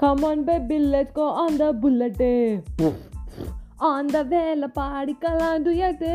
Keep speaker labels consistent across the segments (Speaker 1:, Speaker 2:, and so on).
Speaker 1: Come on, baby, let's go on the bullet. On the வேலை பாடிக்கலாம் துயத்து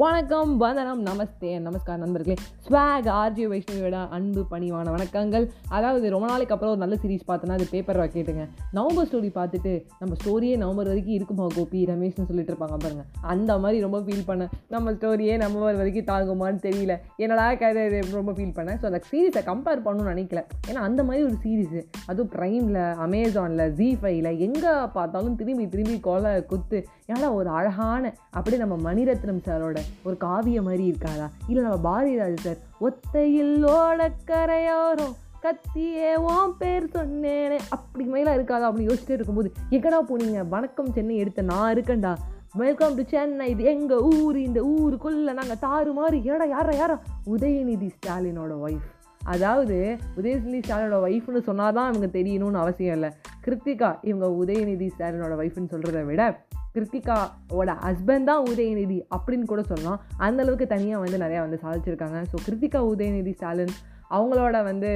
Speaker 1: வணக்கம் வந்தனம் நமஸ்தே நமஸ்கார் நண்பர்களே. ஸ்வாக் ஆர்ஜி வைஷ்ணவியோட அன்பு பணிவான வணக்கங்கள். அதாவது ரொம்ப நாளைக்கு அப்புறம் ஒரு நல்ல சீரிஸ் பார்த்தோன்னா அது பேப்பர் கேட்டுங்க. நவம்பர் ஸ்டோரி பார்த்துட்டு நம்ம ஸ்டோரியே நவம்பர் வரைக்கும் இருக்குமா கோபி? ரமேஷ்னு சொல்லிட்டு இருப்பாங்க பாருங்க. அந்த மாதிரி ரொம்ப ஃபீல் பண்ணேன். நம்ம ஸ்டோரியே நவம்பர் வரைக்கும் தாங்குமான்னு தெரியல. என்னடா கதை இது ரொம்ப ஃபீல் பண்ணேன். ஸோ அந்த சீரிஸை கம்பேர் பண்ணணும்னு நினைக்கல. ஏன்னா அந்த மாதிரி ஒரு சீரிஸு அதுவும் ப்ரைமில் அமேசானில் ஜி ஃபைவ்ல எங்கே பார்த்தாலும் திரும்பி திரும்பி கொலை குத்து ஏன்னா ஒரு அழகான அப்படியே நம்ம மணிரத்னம் சாரோட ஒரு காவிய மாதிரி இருக்காதா இல்லை நம்ம பாரதிராஜ் சார் ஒத்தையில் ஓடக்கரையோரம் கத்தியே ஓம் பேர் சொன்னேனே அப்படி மாதிரிலாம் இருக்காதா அப்படின்னு யோசிச்சுட்டே இருக்கும்போது எங்கடா போனீங்க? வணக்கம் சென்னை எடுத்த நான் இருக்கேன்டா. வெல்கம் டு சென்னை இது எங்கள் ஊர்? இந்த ஊருக்குள்ளே நாங்கள் தாறு மாதிரி ஏடா யாரா யாரா உதயநிதி ஸ்டாலினோட ஒய்ஃப் அதாவது உதயநிதி ஸ்டாலினோட ஒய்ஃப்னு சொன்னால் தான் இவங்க தெரியணும்னு அவசியம் இல்லை. கிருத்திகா இவங்க உதயநிதி ஸ்டாலினோட ஒய்ஃப்னு சொல்கிறத விட கிருத்திகாவோட ஹஸ்பண்ட் தான் உதயநிதி அப்படின்னு கூட சொல்லலாம். அந்தளவுக்கு தனியாக வந்து நிறையா வந்து சாதிச்சிருக்காங்க. ஸோ கிருத்திகா உதயநிதி ஸ்டாலின் அவங்களோட வந்து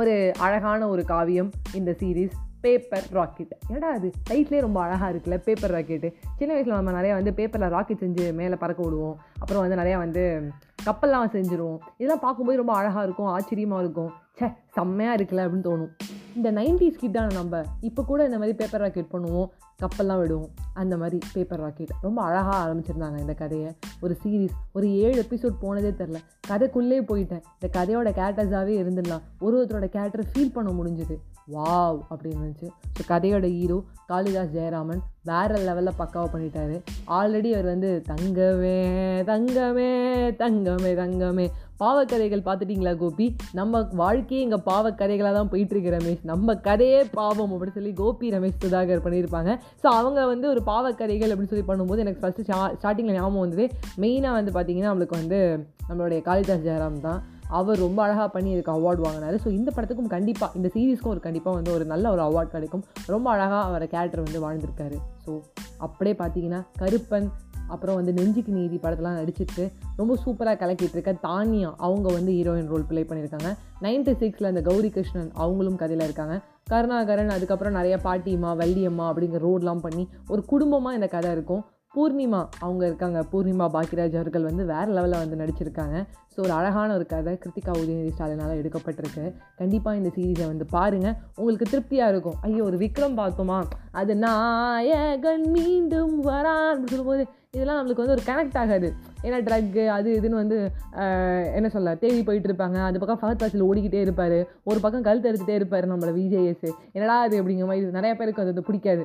Speaker 1: ஒரு அழகான ஒரு காவியம் இந்த சீரீஸ் பேப்பர் ராக்கெட் ஏடா அது டைட்லேயே ரொம்ப அழகாக இருக்குல்ல பேப்பர் ராக்கெட்டு சின்ன வயசில் நம்ம நிறையா வந்து பேப்பரில் ராக்கெட் செஞ்சு மேலே பறக்க விடுவோம். அப்புறம் வந்து நிறையா வந்து கப்பல்லாம் செஞ்சுருவோம். இதெல்லாம் பார்க்கும்போது ரொம்ப அழகாக இருக்கும் ஆச்சரியமாக இருக்கும். ச்சே செம்மையாக இருக்குல்ல அப்படின்னு தோணும். இந்த நைன்டிஸ் கிட்டான நம்ம இப்போ கூட இந்த மாதிரி பேப்பர் ராக்கெட் பண்ணுவோம் கப்பல்லாம் விடுவோம். அந்த மாதிரி பேப்பர் ராக்கெட் ரொம்ப அழகாக ஆரம்பிச்சிருந்தாங்க இந்த கதையை. ஒரு சீரீஸ் ஒரு ஏழு எபிசோட் போனதே தெரில கதைக்குள்ளே போயிட்டேன். இந்த கதையோட கேரக்டர்ஸாகவே இருந்துடலாம். ஒரு ஒருத்தரோட கேரக்டர் ஃபீல் பண்ண முடிஞ்சுது. வாவ் அப்படின்னு இருந்துச்சு. ஸோ கதையோட ஹீரோ காளிதாஸ் ஜெயராமன் வேறு லெவலில் பக்காவாக பண்ணிட்டாரு. ஆல்ரெடி அவர் வந்து தங்கமே தங்கமே தங்கமே தங்கமே பாவக்கதைகள் பார்த்துட்டிங்களா கோபி? நம்ம வாழ்க்கையே இங்கே பாவக்கதைகளாக தான் போயிட்டுருக்கு ரமேஷ். நம்ம கதையே பாவம் அப்படின்னு சொல்லி கோபி ரமேஷ் சுதாகர் பண்ணியிருப்பாங்க. ஸோ அவங்க வந்து ஒரு பாவக்கதைகள் அப்படின்னு சொல்லி பண்ணும்போது எனக்கு ஃபஸ்ட்டு ஸ்டார்டிங்கில் ஞாபகம் வந்தது. மெயினாக வந்து பார்த்திங்கன்னா நம்மளுக்கு வந்து நம்மளுடைய காளிதாஸ் ஜெயராம் தான். அவர் ரொம்ப அழகாக பண்ணி இதுக்கு அவார்டு வாங்கினாரு. ஸோ இந்த படத்துக்கும் கண்டிப்பாக இந்த சீரீஸ்க்கும் ஒரு கண்டிப்பாக வந்து ஒரு நல்ல ஒரு அவார்ட் கிடைக்கும். ரொம்ப அழகாக அவரை கேரக்டர் வந்து வாழ்ந்திருக்காரு. ஸோ அப்படியே பார்த்தீங்கன்னா கருப்பன் அப்புறம் வந்து நெஞ்சுக்கு நீதி படத்தெலாம் நடிச்சிட்டு ரொம்ப சூப்பராக கலக்கிட்டு இருக்க தானியா அவங்க வந்து ஹீரோயின் ரோல் ப்ளே பண்ணியிருக்காங்க. நைன்டி சிக்ஸில் அந்த கௌரி கிருஷ்ணன் அவங்களும் கதையில் இருக்காங்க. கருணாகரன் அதுக்கப்புறம் நிறைய பாட்டியம்மா வள்ளியம்மா அப்படிங்கிற ரோட்லாம் பண்ணி ஒரு குடும்பமாக இந்த கதை இருக்கும். பூர்ணிமா அவங்க இருக்காங்க. பூர்ணிமா பாக்கியராஜ் அவர்கள் வந்து வேறு லெவலில் வந்து நடிச்சிருக்காங்க. ஸோ ஒரு அழகான ஒரு கதை கிருத்திகா உதயநிதி ஸ்டாலினால் எடுக்கப்பட்டிருக்கு. கண்டிப்பாக இந்த சீரீஸை வந்து பாருங்கள் உங்களுக்கு திருப்தியாக இருக்கும். ஐயோ ஒரு விக்ரம் பார்த்தோமா அது நாயகன் மீண்டும் வரான் அப்படின்னு சொல்லும்போது இதெல்லாம் நம்மளுக்கு வந்து ஒரு கனெக்ட் ஆகாது. ஏன்னா ட்ரக்கு அது இதுன்னு வந்து என்ன சொல்ல தேடி போயிட்டு இருப்பாங்க. அது பக்கம் ஃபகத் வாசில் ஓடிக்கிட்டே இருப்பார். ஒரு பக்கம் கழுத்து எடுத்துகிட்டே இருப்பார் நம்மளோட விஜேஎஸ் என்னடா அது அப்படிங்கிற மாதிரி நிறைய பேருக்கு அது பிடிக்காது.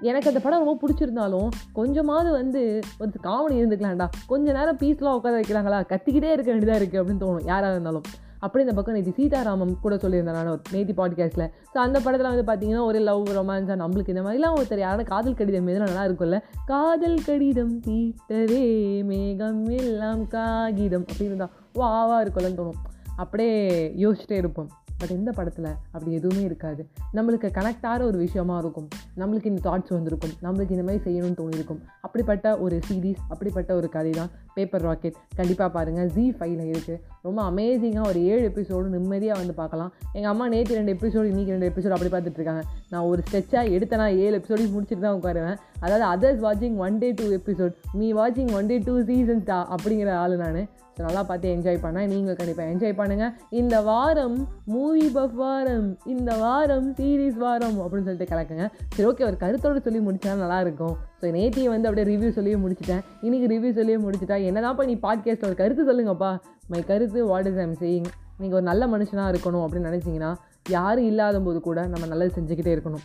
Speaker 1: எனக்கு அந்த படம் ரொம்ப பிடிச்சிருந்தாலும் கொஞ்சமாவது வந்து ஒரு காமெடி இருந்துக்கலாம்டா. கொஞ்ச நேரம் பீஸ்லாம் உட்கார வைக்கிறாங்களா? கத்திக்கிட்டே இருக்க வேண்டியதாக இருக்குது அப்படின்னு தோணும் யாராக இருந்தாலும். அப்படி இந்த பக்கம் நேற்று சீதாராமம் கூட சொல்லியிருந்தேன் நான் ஒரு நேத்தி பாட்காஸ்ட்டில் ஸோ அந்த படத்தில் வந்து பார்த்தீங்கன்னா ஒரு லவ் ரொமான்ஸாக நம்மளுக்கு இந்த மாதிரிலாம் ஒருத்தர் யாரும் காதல் கடிதம் எதுவும் நல்லா இருக்கும்ல. காதல் கடிதம் தீட்டவே மேகம் எல்லாம் காகிதம் அப்படின்னு தான் வாவாக இருக்கும்லன்னு தோணும். அப்படியே யோசிச்சுட்டே இருப்போம். பட் இந்த படத்தில் அப்படி எதுவுமே இருக்காது. நம்மளுக்கு கனெக்ட் ஆகிற ஒரு விஷயமா இருக்கும். நம்மளுக்கு இந்த தாட்ஸ் வந்திருக்கும். நம்மளுக்கு இந்த மாதிரி செய்யணும்னு தோணியிருக்கும். அப்படிப்பட்ட ஒரு சீரீஸ் அப்படிப்பட்ட ஒரு கதை தான் பேப்பர் ராக்கெட் கண்டிப்பாக பாருங்கள் ஜி ஃபைவ்ல இருக்குது ரொம்ப அமேசிங்காக ஒரு ஏழு எபிசோடு நிம்மதியாக வந்து பார்க்கலாம். எங்கள் அம்மா நேற்று ரெண்டு எபிசோடு இன்றைக்கி ரெண்டு எபிசோடு அப்படி பார்த்துட்டு இருக்காங்க. நான் ஒரு ஸ்டெச்சாக நான் ஏழு எபிசோடையும் முடிச்சுட்டு தான் உட்காருவேன். அதாவது அதர்ஸ் வாட்சிங் one day two episode me வாட்சிங் ஒன் டே டூ சீசன்ஸ் டா அப்படிங்கிற ஆள் நான். ஸோ நல்லா பார்த்து என்ஜாய் பண்ணேன் நீங்கள் கண்டிப்பாக என்ஜாய் பண்ணுங்கள் இந்த வாரம் மூவி பஃப் வாரம் இந்த வாரம் சீரீஸ் வாரம் அப்படின்னு சொல்லிட்டு கலக்குங்க சரி ஓகே ஒரு கருத்தோடு சொல்லி முடிச்சா நல்லாயிருக்கும் ஸோ நேத்தியை வந்து அப்படியே ரிவ்யூ சொல்லியே முடிச்சிட்டேன். இன்றைக்கி ரிவ்யூ சொல்லியே முடிச்சிட்டா என்னதான்ப்பா நீ பாட்காஸ்ட்டில் ஒரு கருத்து சொல்லுங்கப்பா. மை கருத்து வாட் இஸ் ஐம் சேயிங் நீங்கள் ஒரு நல்ல மனுஷனாக இருக்கணும் அப்படின்னு நினச்சிங்கன்னா யாரும் இல்லாத போது கூட நம்ம நல்லது செஞ்சுக்கிட்டே இருக்கணும்.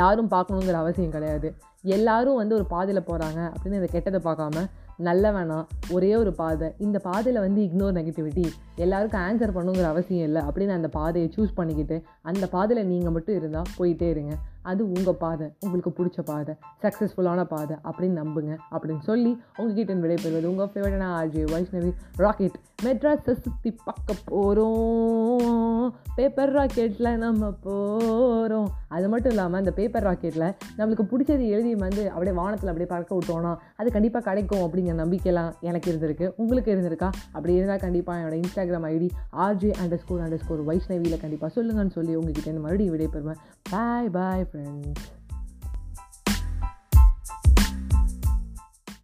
Speaker 1: யாரும் பார்க்கணுங்கிற அவசியம் கிடையாது. எல்லாரும் வந்து ஒரு பாதையில் போகிறாங்க அப்படின்னு இந்த கெட்டதை பார்க்காம நல்ல வேணாம் ஒரே ஒரு பாதை. இந்த பாதையில் வந்து இக்னோர் நெகட்டிவிட்டி எல்லாருக்கும் ஆன்சர் பண்ணுங்கிற அவசியம் இல்லை அப்படின்னு அந்த பாதையை சூஸ் பண்ணிக்கிட்டு அந்த பாதையில் நீங்கள் மட்டும் இருந்தால் போயிட்டே இருங்க. அது உங்கள் பாதை. உங்களுக்கு பிடிச்ச பாதை. சக்ஸஸ்ஃபுல்லான பாதை அப்படின்னு நம்புங்க. அப்படின்னு சொல்லி உங்ககிட்ட விடைபெறுவது உங்கள் ஃபேவரட்டான ஆர்ஜி வைஷ்ணவி ராக்கெட் மெட்ராஸை சுற்றி பார்க்க போகிறோம் பேப்பர் ராக்கெட்டில் நம்ம போகிறோம் அது மட்டும் இல்லாமல் அந்த பேப்பர் ராக்கெட்டில் நம்மளுக்கு பிடிச்சது எழுதி வந்து அப்படியே வானத்தில் அப்படியே பறக்க விட்டோன்னா அது கண்டிப்பாக கிடைக்கும் அப்படிங்கிற நம்பிக்கைலாம் எனக்கு இருந்திருக்கு. உங்களுக்கு இருந்திருக்கா? அப்படி இருந்தால் கண்டிப்பாக என்னோட Instagram ID RJ underscore underscore வைஷ்ணவியில் கண்டிப்பாக சொல்லுங்கன்னு சொல்லி உங்ககிட்ட மறுபடியும் விடைபெறுவேன். பாய் பாய் different